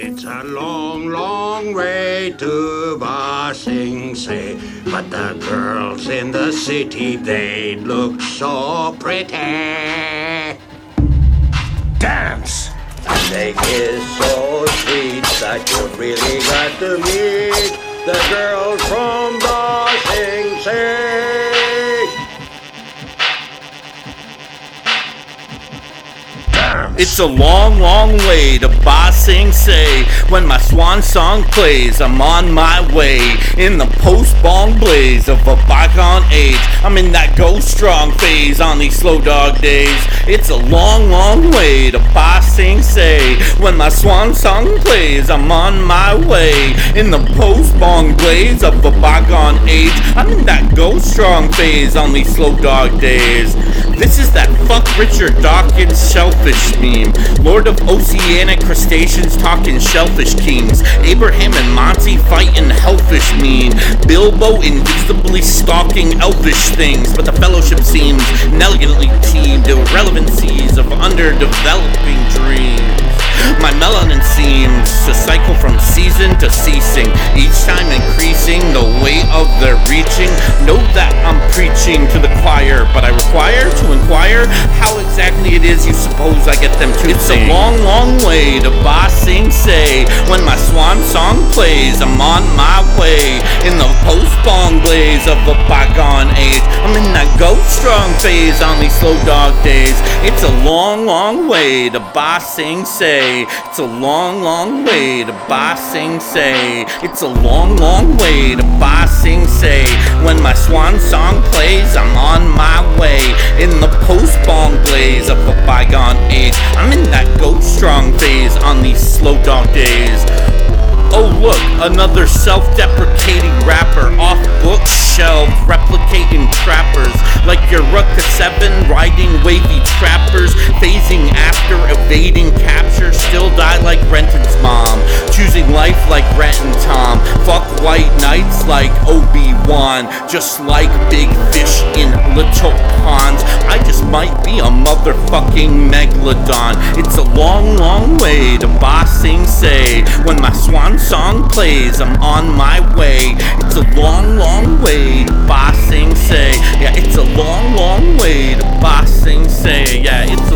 It's a long, long way to Ba Sing Se, but the girls in the city, they look so pretty. Dance! And they kiss so sweet that you really got to meet the girls from Ba Sing Se. It's a long, long way to Ba Sing Se. When my swan song plays, I'm on my way. In the post bong blaze of a bygone age. I'm in that go strong phase on these slow dog days. It's a long, long way to Ba Sing Se. When my swan song plays, I'm on my way. In the post bong blaze of a bygone age. I'm in that go strong phase on these slow dog days. This is that fuck Richard Dawkins shellfish meme. Lord of oceanic crustaceans talking shellfish kings. Abraham and Monty fighting hellfish mean. Bilbo invisibly stalking elfish things. But the fellowship seems negligently teamed. Irrelevancies of underdeveloping dreams. My melanin seems to cycle from season to ceasing, each time increasing the weight reaching. Note that I'm preaching to the choir, but I require to inquire how exactly it is you suppose I get them to It's a long, long way to Ba Sing Se. When my swan song plays, I'm on my way in the post bong blaze of a bygone age. I'm in that go strong phase on these slow dog days. It's a long, long way to Ba Sing Se. It's a long, long way to Ba Sing Se. It's a long, long way to Ba Sing Se. When my swan song plays, I'm on my way in the post bong blaze of a bygone age. I'm in that go strong phase on these slow dog days. Oh look, another self-deprecating rapper off bookshelf, replicating trappers. Like your Rucka 7 riding wavy trappers, phasing after evading capture, still die like Renton's mom, life like Renton Tom, fuck white knights like Obi-Wan, just like big fish in little ponds. I just might be a motherfucking megalodon. It's a long, long way to Ba Sing Se. When my swan song plays, I'm on my way. It's a long, long way to Ba Sing Se. Yeah, it's a long, long way to Ba Sing Se. Yeah, it's